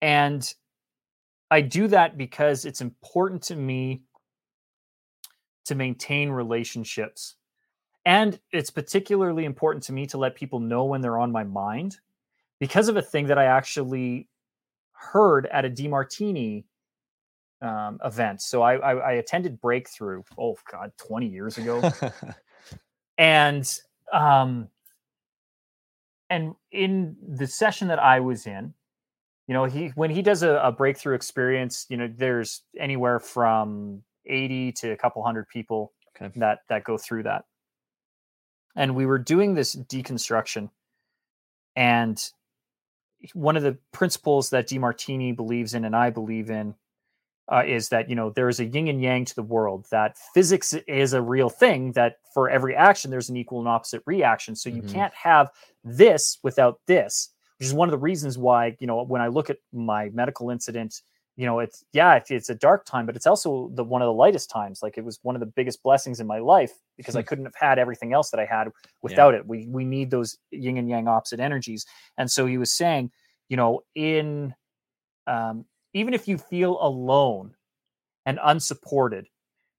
And I do that because it's important to me to maintain relationships. And it's particularly important to me to let people know when they're on my mind because of a thing that I actually heard at a DeMartini um, events. So I, I, I attended Breakthrough. Oh God, twenty years ago, and um, and in the session that I was in, you know, he when he does a, a breakthrough experience, you know, there's anywhere from eighty to a couple hundred people okay. that that go through that. And we were doing this deconstruction, and one of the principles that DeMartini believes in and I believe in uh, is that you know there is a yin and yang to the world that physics is a real thing that for every action there's an equal and opposite reaction so you mm-hmm. can't have this without this which is one of the reasons why you know when i look at my medical incident you know it's yeah it's a dark time but it's also the one of the lightest times like it was one of the biggest blessings in my life because i hmm. couldn't have had everything else that i had without yeah. it we we need those yin and yang opposite energies and so he was saying you know in um even if you feel alone and unsupported,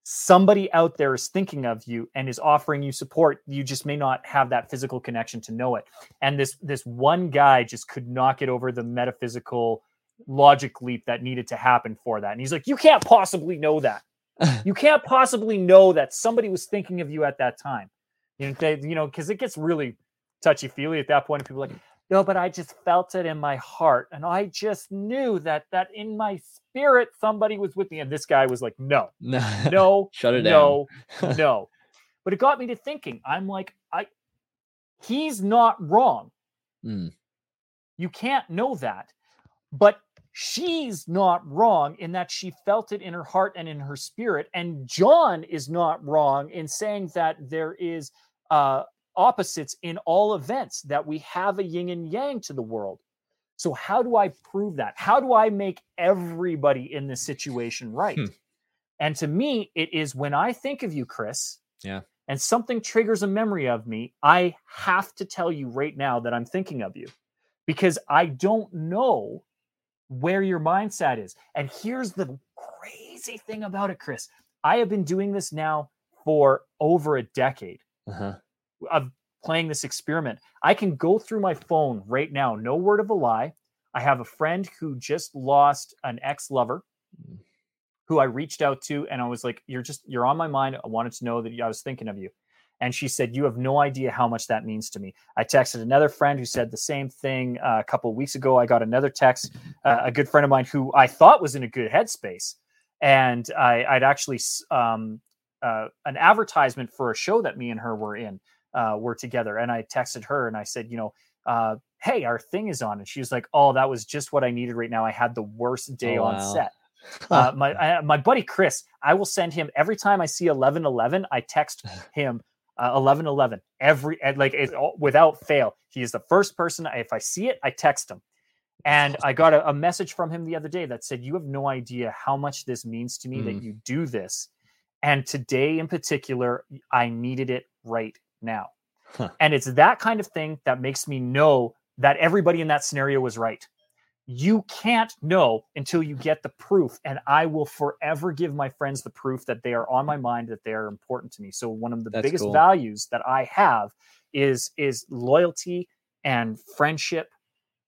somebody out there is thinking of you and is offering you support. You just may not have that physical connection to know it. And this this one guy just could not get over the metaphysical logic leap that needed to happen for that. And he's like, "You can't possibly know that. you can't possibly know that somebody was thinking of you at that time." You know, they, you know, because it gets really touchy feely at that point. People like, no, but I just felt it in my heart. And I just knew that that in my spirit somebody was with me. And this guy was like, no, no, shut it no, down. no. No. But it got me to thinking. I'm like, I he's not wrong. Mm. You can't know that. But she's not wrong in that she felt it in her heart and in her spirit. And John is not wrong in saying that there is uh, opposites in all events, that we have a yin and yang to the world. So, how do I prove that? How do I make everybody in this situation right? Hmm. And to me, it is when I think of you, Chris. Yeah. And something triggers a memory of me, I have to tell you right now that I'm thinking of you because I don't know where your mindset is. And here's the crazy thing about it, Chris. I have been doing this now for over a decade. Uh-huh of playing this experiment. I can go through my phone right now, no word of a lie. I have a friend who just lost an ex lover who I reached out to, and I was like, You're just, you're on my mind. I wanted to know that I was thinking of you. And she said, You have no idea how much that means to me. I texted another friend who said the same thing uh, a couple of weeks ago. I got another text, uh, a good friend of mine who I thought was in a good headspace. And I, would actually, um, uh, an advertisement for a show that me and her were in uh, were together. And I texted her and I said, you know, uh, hey, our thing is on. And she was like, oh, that was just what I needed right now. I had the worst day oh, on wow. set. uh, my I, my buddy Chris, I will send him every time I see eleven eleven. I text him uh, eleven eleven every like without fail. He is the first person. I, if I see it, I text him. And I got a, a, message from him the other day that said, "You have no idea how much this means to me mm. that you do this." And today, in particular, I needed it right now. Huh. And it's that kind of thing that makes me know that everybody in that scenario was right. You can't know until you get the proof. And I will forever give my friends the proof that they are on my mind, that they are important to me. So one of the That's biggest cool. values that I have is is loyalty and friendship.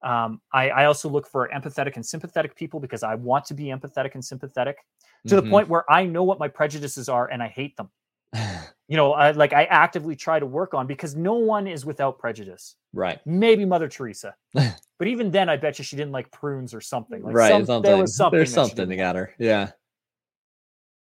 Um, I, I also look for empathetic and sympathetic people because I want to be empathetic and sympathetic to mm-hmm. the point where I know what my prejudices are and I hate them. you know, I, like I actively try to work on because no one is without prejudice. Right. Maybe Mother Teresa, but even then, I bet you she didn't like prunes or something. Like right. Some, something. There was something. There's something that got her. Yeah.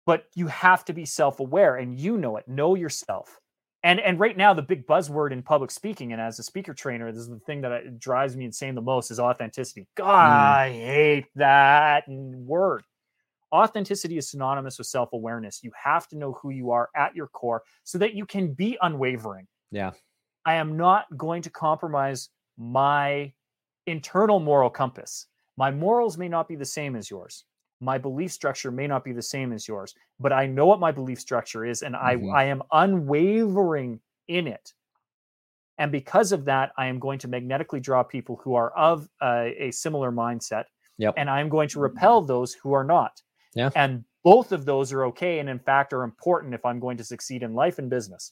but you have to be self-aware and you know it know yourself and and right now the big buzzword in public speaking and as a speaker trainer this is the thing that drives me insane the most is authenticity god mm. i hate that word authenticity is synonymous with self-awareness you have to know who you are at your core so that you can be unwavering yeah i am not going to compromise my internal moral compass my morals may not be the same as yours my belief structure may not be the same as yours, but I know what my belief structure is and mm-hmm. I, I am unwavering in it. And because of that, I am going to magnetically draw people who are of uh, a similar mindset. Yep. And I'm going to repel those who are not. Yeah. And both of those are okay and in fact are important if I'm going to succeed in life and business.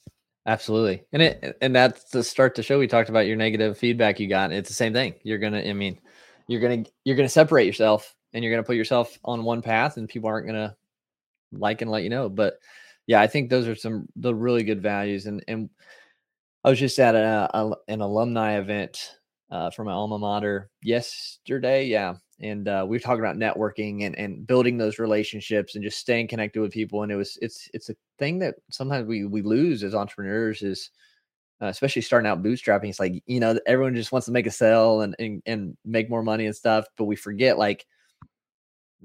Absolutely. And it and that's the start to show we talked about your negative feedback you got. It's the same thing. You're gonna, I mean, you're gonna you're gonna separate yourself and you're to put yourself on one path and people aren't to like and let you know but yeah i think those are some the really good values and and i was just at a, a an alumni event uh, from my alma mater yesterday yeah and uh, we were talking about networking and, and building those relationships and just staying connected with people and it was it's it's a thing that sometimes we we lose as entrepreneurs is uh, especially starting out bootstrapping it's like you know everyone just wants to make a sale and, and and make more money and stuff but we forget like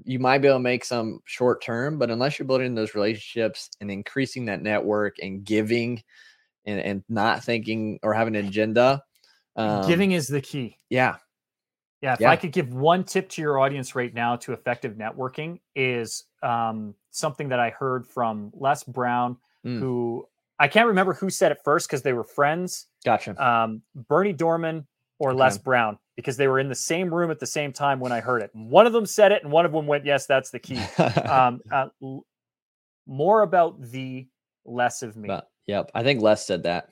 you might be able to make some short term, but unless you're building those relationships and increasing that network and giving and, and not thinking or having an agenda, um, giving is the key. Yeah. Yeah. If yeah. I could give one tip to your audience right now to effective networking, is um, something that I heard from Les Brown, mm. who I can't remember who said it first because they were friends. Gotcha. Um, Berny Dohrmann or okay. Les Brown because they were in the same room at the same time when I heard it. One of them said it, and one of them went, "Yes, that's the key." um, uh, more about the less of me. But, yep, I think Les said that.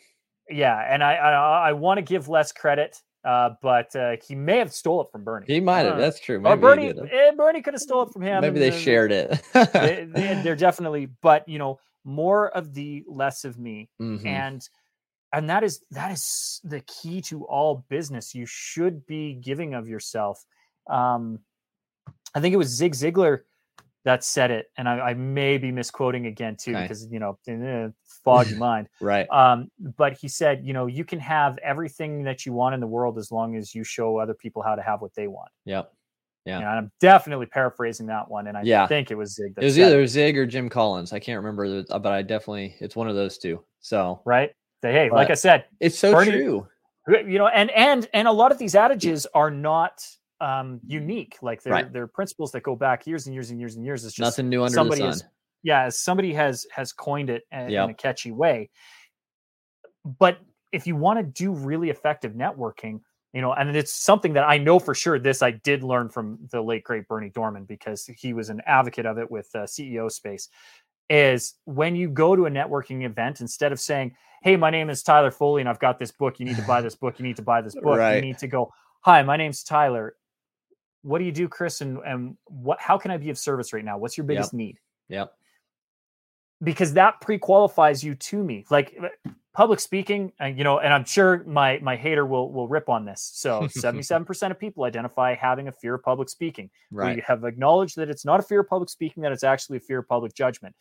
Yeah, and I I, I want to give Les credit, uh, but uh, he may have stole it from Berny. He might have. That's true. Maybe or Berny, eh, Berny could have stole it from him. Maybe they shared it. they, they, are definitely, but you know, more of the less of me, mm-hmm. and and that is that is the key to all business you should be giving of yourself um i think it was zig ziglar that said it and i, I may be misquoting again too okay. because you know eh, foggy mind right um but he said you know you can have everything that you want in the world as long as you show other people how to have what they want yep yeah, and I'm definitely paraphrasing that one, and I yeah. think it was Zig. it was either it. Zig or Jim Collins. I can't remember, but I definitely it's one of those two. So right, Say, hey, but like I said, it's so Berny, true. You know, and and and a lot of these adages are not um unique. Like they're right. they're principles that go back years and years and years and years. It's just nothing new under somebody the sun. Is, yeah, somebody has has coined it in, yep. in a catchy way. But if you want to do really effective networking, you know, and it's something that I know for sure. This I did learn from the late great Berny Dohrmann because he was an advocate of it with uh, CEO Space. Is when you go to a networking event, instead of saying, hey, my name is Tyler Foley and I've got this book. You need to buy this book. You need to buy this book. Right. You need to go, hi, my name's Tyler. What do you do, Chris? And, and what, how can I be of service right now? What's your biggest yep. need? Yep. Because that pre-qualifies you to me. Like uh, public speaking, and you know, and I'm sure my my hater will will rip on this. So 77% of people identify having a fear of public speaking. Right. We have acknowledged that it's not a fear of public speaking, that it's actually a fear of public judgment.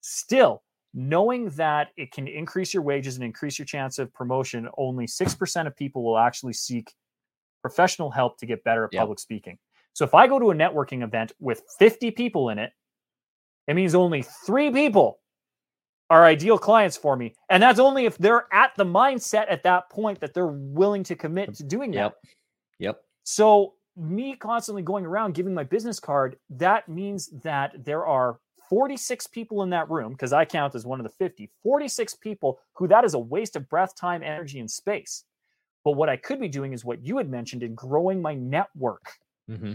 Still, knowing that it can increase your wages and increase your chance of promotion, only 6% of people will actually seek professional help to get better at yep. public speaking. So if I go to a networking event with 50 people in it, it means only three people are ideal clients for me. And that's only if they're at the mindset at that point that they're willing to commit to doing it. yep. that. Yep. So me constantly going around giving my business card, that means that there are 46 people in that room, because I count as one of the 50, 46 people who that is a waste of breath, time, energy, and space. But what I could be doing is what you had mentioned in growing my network. Mm-hmm.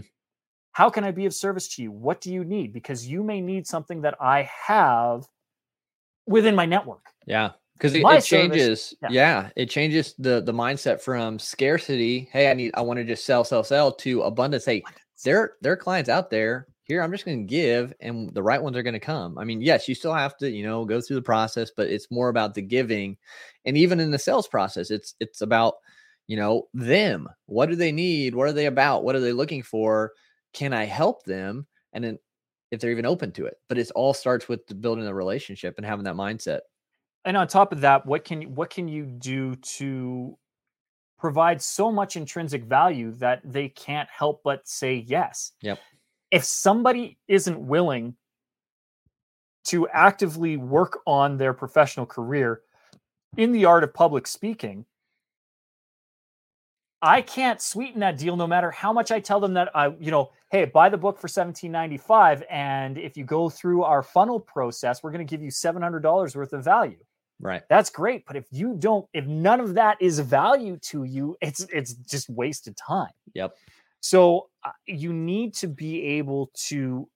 How can I be of service to you? What do you need? Because you may need something that I have within my network. Yeah. Because it, it, changes, yeah. yeah. it changes the the mindset from scarcity. Hey, I need, I want to just sell, sell, sell to abundance. Hey, there, there are clients out there here i'm just going to give and the right ones are going to come i mean yes you still have to you know go through the process but it's more about the giving and even in the sales process it's it's about you know them what do they need what are they about what are they looking for can i help them and then if they're even open to it. But it all starts with building a relationship and having that mindset. And on top of that, what can what can you do to provide so much intrinsic value that they can't help but say yes? Yep. If somebody isn't willing to actively work on their professional career in the art of public speaking, I can't sweeten that deal no matter how much I tell them that I, you know, hey, buy the book for 17.95 and if you go through our funnel process, we're going to give you $700 worth of value. Right. That's great, but if you don't if none of that is value to you, it's it's just wasted time. Yep. So uh, you need to be able to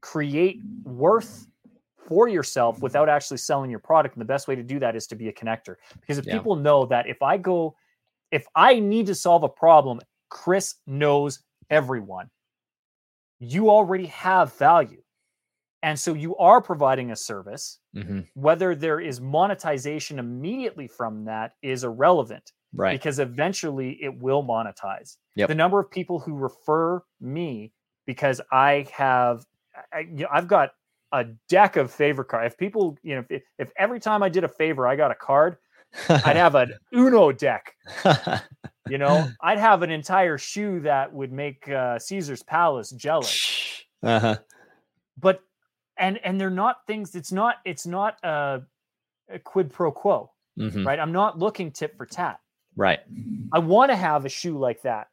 create worth for yourself without actually selling your product and the best way to do that is to be a connector because if Yeah. people know that if I go if I need to solve a problem, Chris knows everyone. You already have value. And so you are providing a service. hmm Whether there is monetization immediately from that is irrelevant Right. because eventually it will monetize. Yep. The number of people who refer me because I have, I, you know, I've got a deck of favor cards. If people, you know, if, if every time I did a favor, I got a card, I'd have an Uno deck. You know, I'd have an entire shoe that would make uh, Caesar's Palace jealous. uh-huh. But and and they're not things. It's not. It's not a, a quid pro quo, hmm right? I'm not looking tip for tat. Right. I want to have a shoe like that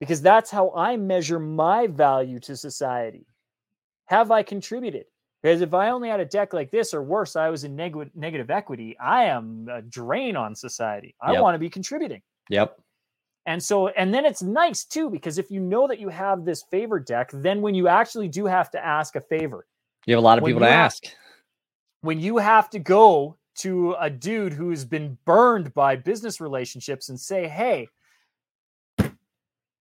because that's how I measure my value to society. Have I contributed? Because if I only had a deck like this, or worse, I was in neg- negative equity, I am a drain on society. I Yep. want to be contributing. Yep. And so, and then it's nice too, because if you know that you have this favor deck, then when you actually do have to ask a favor, You have a lot of people to you ask. when you have to go to a dude who's been burned by business relationships and say, "Hey,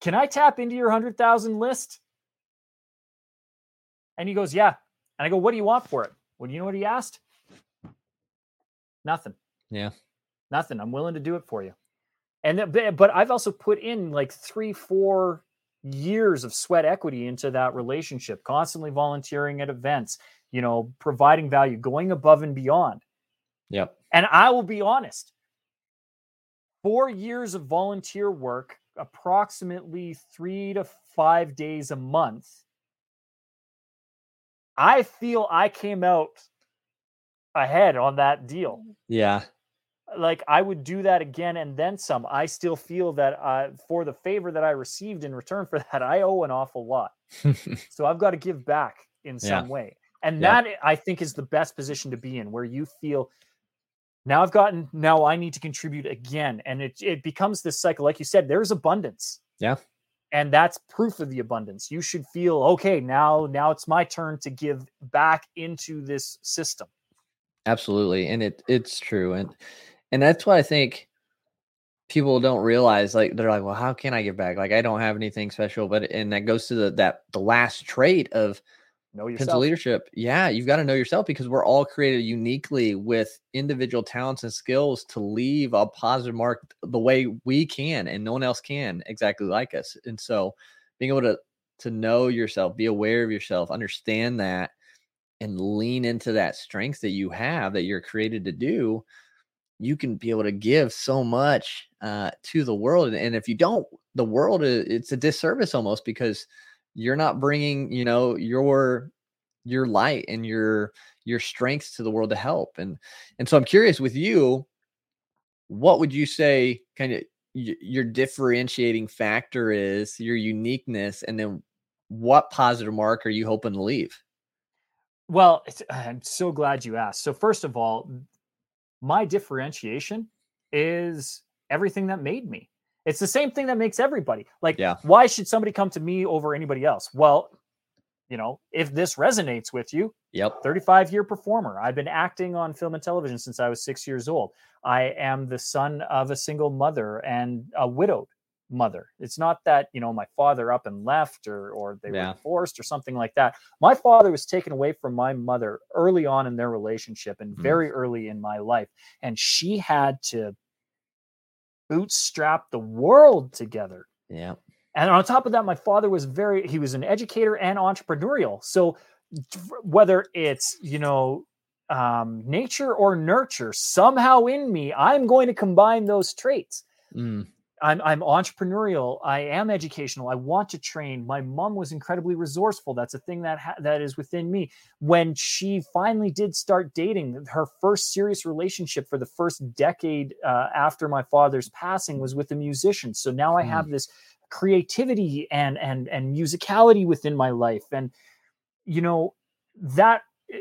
can I tap into your 100,000 list?" And he goes, "Yeah." And I go, "What do you want for it?" Well, you know what he asked? Nothing. Yeah. Nothing. I'm willing to do it for you. And but- I've also put in like 3 4 years of sweat equity into that relationship, constantly volunteering at events, you know, providing value, going above and beyond. Yep. And I will be honest, four years of volunteer work, approximately three to five days a month. I feel I came out ahead on that deal. Yeah. Like I would do that again and then some. I still feel that uh, for the favor that I received in return for that, I owe an awful lot. So I've got to give back in some way. And Yeah. that I think is the best position to be in where you feel now I've gotten now I need to contribute again. And it it becomes this cycle. Like you said, there's abundance. Yeah. And that's proof of the abundance. You should feel okay, now now it's my turn to give back into this system. Absolutely. And it it's true. And and that's what I think people don't realize. Like they're like, well, how can I give back? Like I don't have anything special. But and that goes to the that the last trait of Know yourself. leadership. Yeah, you've got to know yourself because we're all created uniquely with individual talents and skills to leave a positive mark the way we can and no one else can exactly like us. And so being able to to know yourself, be aware of yourself, understand that and lean into that strength that you have that you're created to do, you can be able to give so much uh, to the world. And, and if you don't, the world is it's a disservice almost because you're not bringing, you know, your your light and your your strengths to the world to help. And and so I'm curious with you, what would you say kind of your differentiating factor is, your uniqueness, and then what positive mark are you hoping to leave? Well, I'm so glad you asked. So, first of all, my differentiation is everything that made me. It's the same thing that makes everybody. Like, Yeah. why should somebody come to me over anybody else? Well, you know, if this resonates with you, Yep. 35 year performer. I've been acting on film and television since I was six years old. I am the son of a single mother and a widowed mother. It's not that, you know, my father up and left or or they Yeah. were divorced or something like that. My father was taken away from my mother early on in their relationship and Mhm. very early in my life. And she had to bootstrap the world together Yeah. and on top of that, my father was very, he was an educator and entrepreneurial. So whether it's you know um, nature or nurture, somehow in me, I'm going to combine those traits. Mm. I'm, I'm entrepreneurial. I am educational. I want to train. My mom was incredibly resourceful. That's a thing that ha- that is within me. When she finally did start dating, her first serious relationship for the first decade uh, after my father's passing was with a musician. So now I have mm. this creativity and and and musicality within my life, and you know that eh,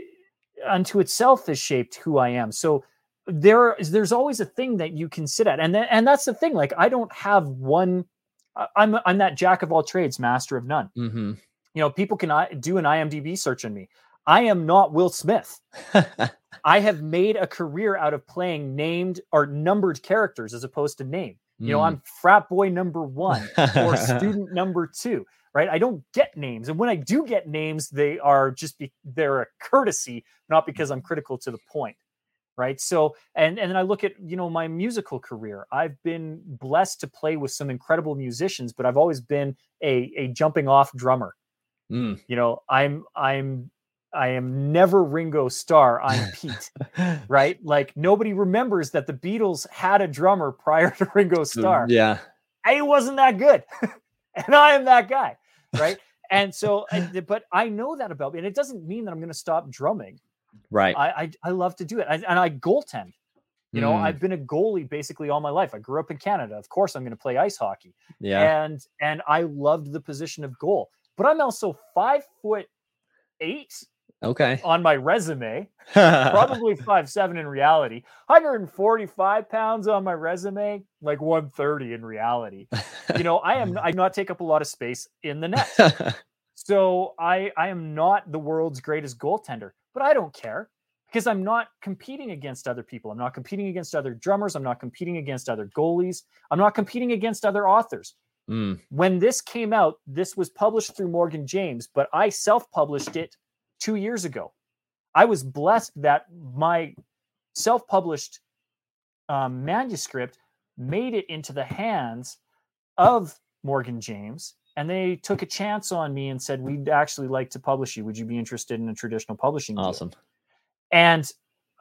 unto itself has shaped who I am. So there is there's always a thing that you can sit at and then, and that's the thing like i don't have one i'm i'm that jack of all trades master of none. Mm-hmm. you know people can do an imdb search on me. I am not will smith. I have made a career out of playing named or numbered characters as opposed to name. You mm. know i'm frat boy number one or student number two right? I don't get names and when i do get names they are just be, they're a courtesy not because i'm critical to the point right? So and and then i look at you know my musical career. I've been blessed to play with some incredible musicians but i've always been a a jumping off drummer. Mm. you know i'm i'm i am never ringo starr i'm pete right? Like nobody remembers that the beatles had a drummer prior to ringo starr. yeah. I wasn't that good and i am that guy right? And so but i know that about me and it doesn't mean that i'm going to stop drumming Right. I I, I love to do it, I, and I goaltend. You know, mm. I've been a goalie basically all my life. I grew up in Canada. Of course, I'm going to play ice hockey. Yeah. And and I loved the position of goal. But I'm also five foot eight. Okay. On my resume, probably five seven in reality. 145 pounds on my resume, like 130 in reality. You know, I am I not take up a lot of space in the net. so I I am not the world's greatest goaltender but I don't care because I'm not competing against other people. I'm not competing against other drummers. I'm not competing against other goalies. I'm not competing against other authors. Mm. When this came out, this was published through Morgan James, but I self published it two years ago. I was blessed that my self published um, manuscript made it into the hands of Morgan James and they took a chance on me and said, "We'd actually like to publish you. Would you be interested in a traditional publishing?" Deal? Awesome. And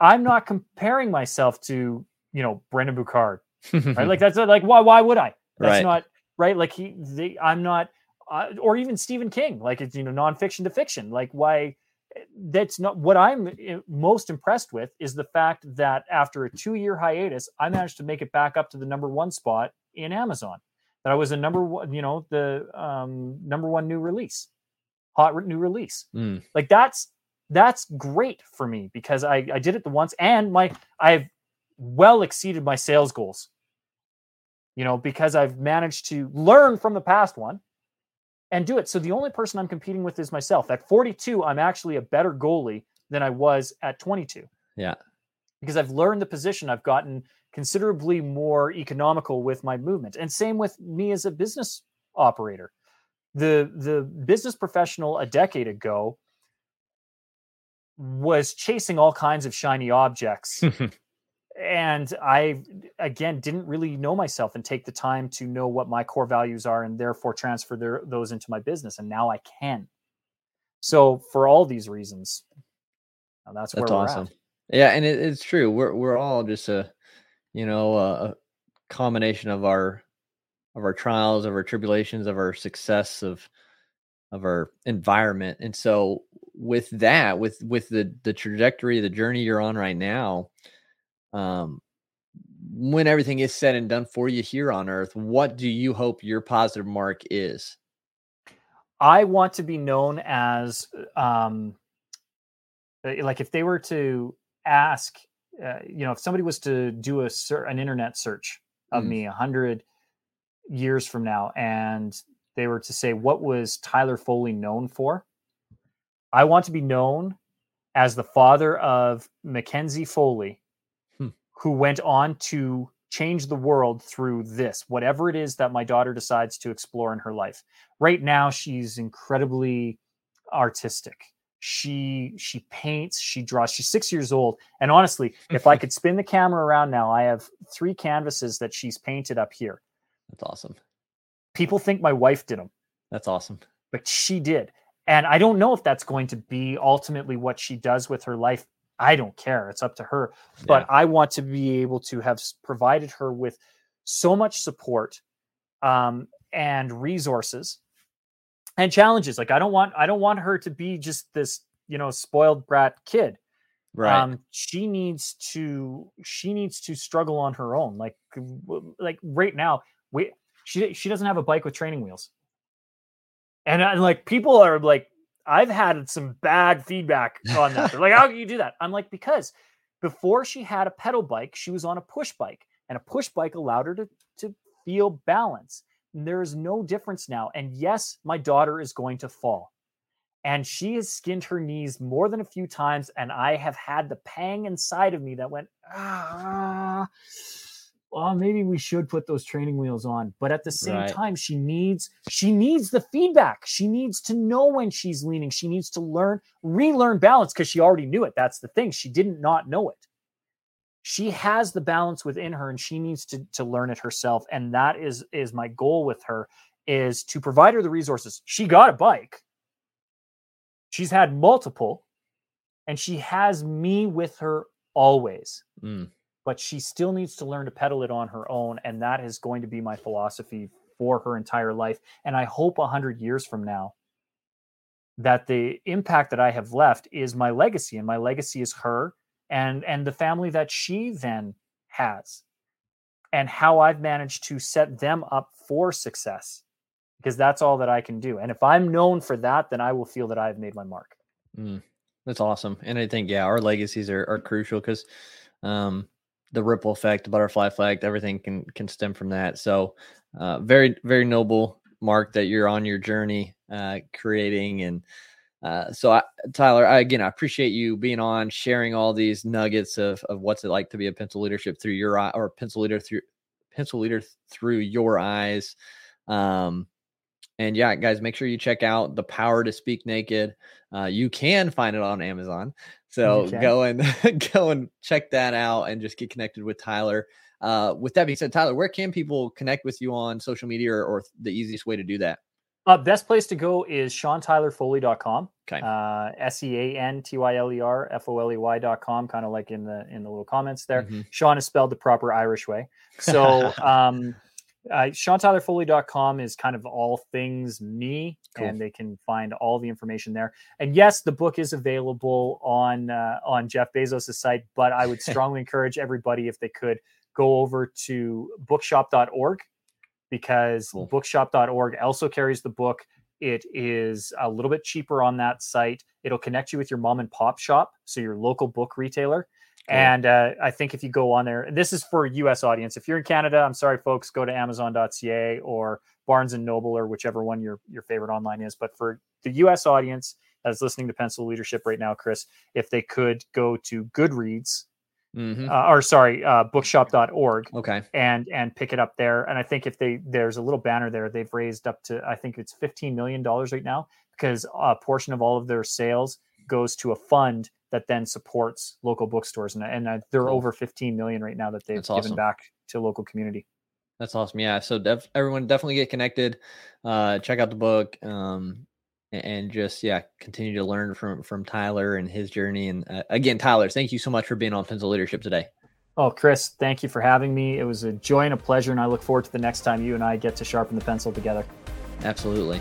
I'm not comparing myself to you know Brendon Burchard, right? like that's like why why would I? That's right. not right. Like he, the, I'm not, uh, or even Stephen King. Like it's you know nonfiction to fiction. Like why? That's not what I'm eh, most impressed with is the fact that after a two year hiatus, I managed to make it back up to the number one spot in Amazon that I was a number one, you know, the um, number one new release, hot re- new release. Mm. Like that's that's great for me because I I did it the once and my I've well exceeded my sales goals. You know, because I've managed to learn from the past one and do it. So the only person I'm competing with is myself. At 42, I'm actually a better goalie than I was at 22. Yeah. Because I've learned the position, I've gotten considerably more economical with my movement. And same with me as a business operator. The the business professional a decade ago was chasing all kinds of shiny objects. and I again didn't really know myself and take the time to know what my core values are and therefore transfer their, those into my business and now I can. So for all these reasons, that's, that's awesome. At. Yeah, and it, it's true. We're we're all just a you know, a combination of our of our trials, of our tribulations, of our success, of of our environment. And so with that, with with the the trajectory, the journey you're on right now, um when everything is said and done for you here on earth, what do you hope your positive mark is? I want to be known as um like if they were to ask uh, you know, if somebody was to do a ser- an internet search of mm. me a hundred years from now, and they were to say what was Tyler Foley known for, I want to be known as the father of Mackenzie Foley, hmm. who went on to change the world through this, whatever it is that my daughter decides to explore in her life. Right now, she's incredibly artistic she she paints she draws she's six years old and honestly if i could spin the camera around now i have three canvases that she's painted up here that's awesome people think my wife did them that's awesome but she did And I don't know if that's going to be ultimately what she does with her life. I don't care. It's up to her. But. I want to be able to have provided her with so much support um, and resources and challenges. Like I don't want I don't want her to be just this you know spoiled brat kid. Right. Um, she needs to she needs to struggle on her own. Like like right now, we she she doesn't have a bike with training wheels. And, and like people are like, I've had some bad feedback on that. They're like, how can you do that? I'm like, because before she had a pedal bike, she was on a push bike, and a push bike allowed her to, to feel balance. There is no difference now. And yes, my daughter is going to fall. And she has skinned her knees more than a few times. And I have had the pang inside of me that went, ah, well, maybe we should put those training wheels on. But at the same right. time, she needs she needs the feedback. She needs to know when she's leaning. She needs to learn, relearn balance because she already knew it. That's the thing. She didn't not know it. She has the balance within her and she needs to, to learn it herself. And that is is my goal with her is to provide her the resources. She got a bike. She's had multiple, and she has me with her always. Mm but she still needs to learn to pedal it on her own. And that is going to be my philosophy for her entire life. And I hope 100 years from now that the impact that I have left is my legacy. And my legacy is her and, and the family that she then has and how I've managed to set them up for success because that's all that I can do. And if I'm known for that, then I will feel that I've made my mark. Mm, that's awesome. And I think, yeah, our legacies are, are crucial because, um, the ripple effect, the butterfly effect, everything can can stem from that. So, uh, very very noble, Mark, that you're on your journey uh, creating and. Uh, so I, Tyler, I, again, I appreciate you being on, sharing all these nuggets of, of what's it like to be a pencil leadership through your eye or pencil leader through pencil leader through your eyes. Um, and yeah, guys, make sure you check out the power to speak naked. Uh, you can find it on Amazon. So okay. go and go and check that out and just get connected with Tyler. Uh, with that being said, Tyler, where can people connect with you on social media or, or the easiest way to do that? Uh, best place to go is seantylerfoley.com. Okay. Uh, S E A N T Y L E R F O L E Y.com, kind of like in the in the little comments there. Mm-hmm. Sean is spelled the proper Irish way. So um uh, SeanTylerFoley.com is kind of all things me, cool. and they can find all the information there. And yes, the book is available on uh, on Jeff Bezos' site, but I would strongly encourage everybody if they could go over to bookshop.org because cool. bookshop.org also carries the book. It is a little bit cheaper on that site. It'll connect you with your mom and pop shop, so your local book retailer and uh, I think if you go on there, this is for U.S. audience. If you're in Canada, I'm sorry, folks, go to Amazon.ca or Barnes and Noble or whichever one your your favorite online is. But for the U.S. audience that's listening to Pencil Leadership right now, Chris, if they could go to Goodreads. Mm-hmm. Uh, or sorry, uh, bookshop.org. Okay. And and pick it up there. And I think if they there's a little banner there, they've raised up to I think it's 15 million dollars right now because a portion of all of their sales goes to a fund that then supports local bookstores and, and uh, they're cool. over 15 million right now that they've That's given awesome. back to local community That's awesome. Yeah. So def- everyone definitely get connected. Uh, check out the book. Um, and just yeah, continue to learn from from Tyler and his journey. And uh, again, Tyler, thank you so much for being on Pencil Leadership today. Oh, Chris, thank you for having me. It was a joy and a pleasure, and I look forward to the next time you and I get to sharpen the pencil together. Absolutely.